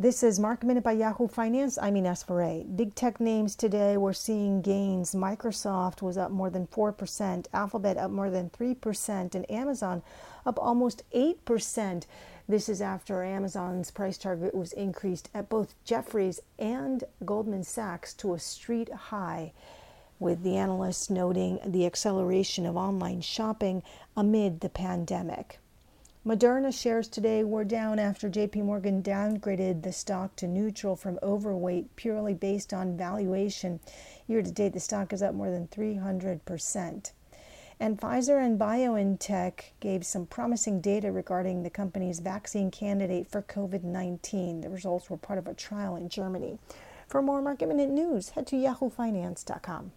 This is Market Minute by Yahoo Finance. I'm Ines Ferre. Big tech names today we're seeing gains. Microsoft was up more than 4%, Alphabet up more than 3%, and Amazon up almost 8%. This is after Amazon's price target was increased at both Jefferies and Goldman Sachs to a street high, with the analysts noting the acceleration of online shopping amid the pandemic. Moderna shares today were down after JP Morgan downgraded the stock to neutral from overweight purely based on valuation. Year to date, the stock is up more than 300%. And Pfizer and BioNTech gave some promising data regarding the company's vaccine candidate for COVID 19. The results were part of a trial in Germany. For more market minute news, head to yahoofinance.com.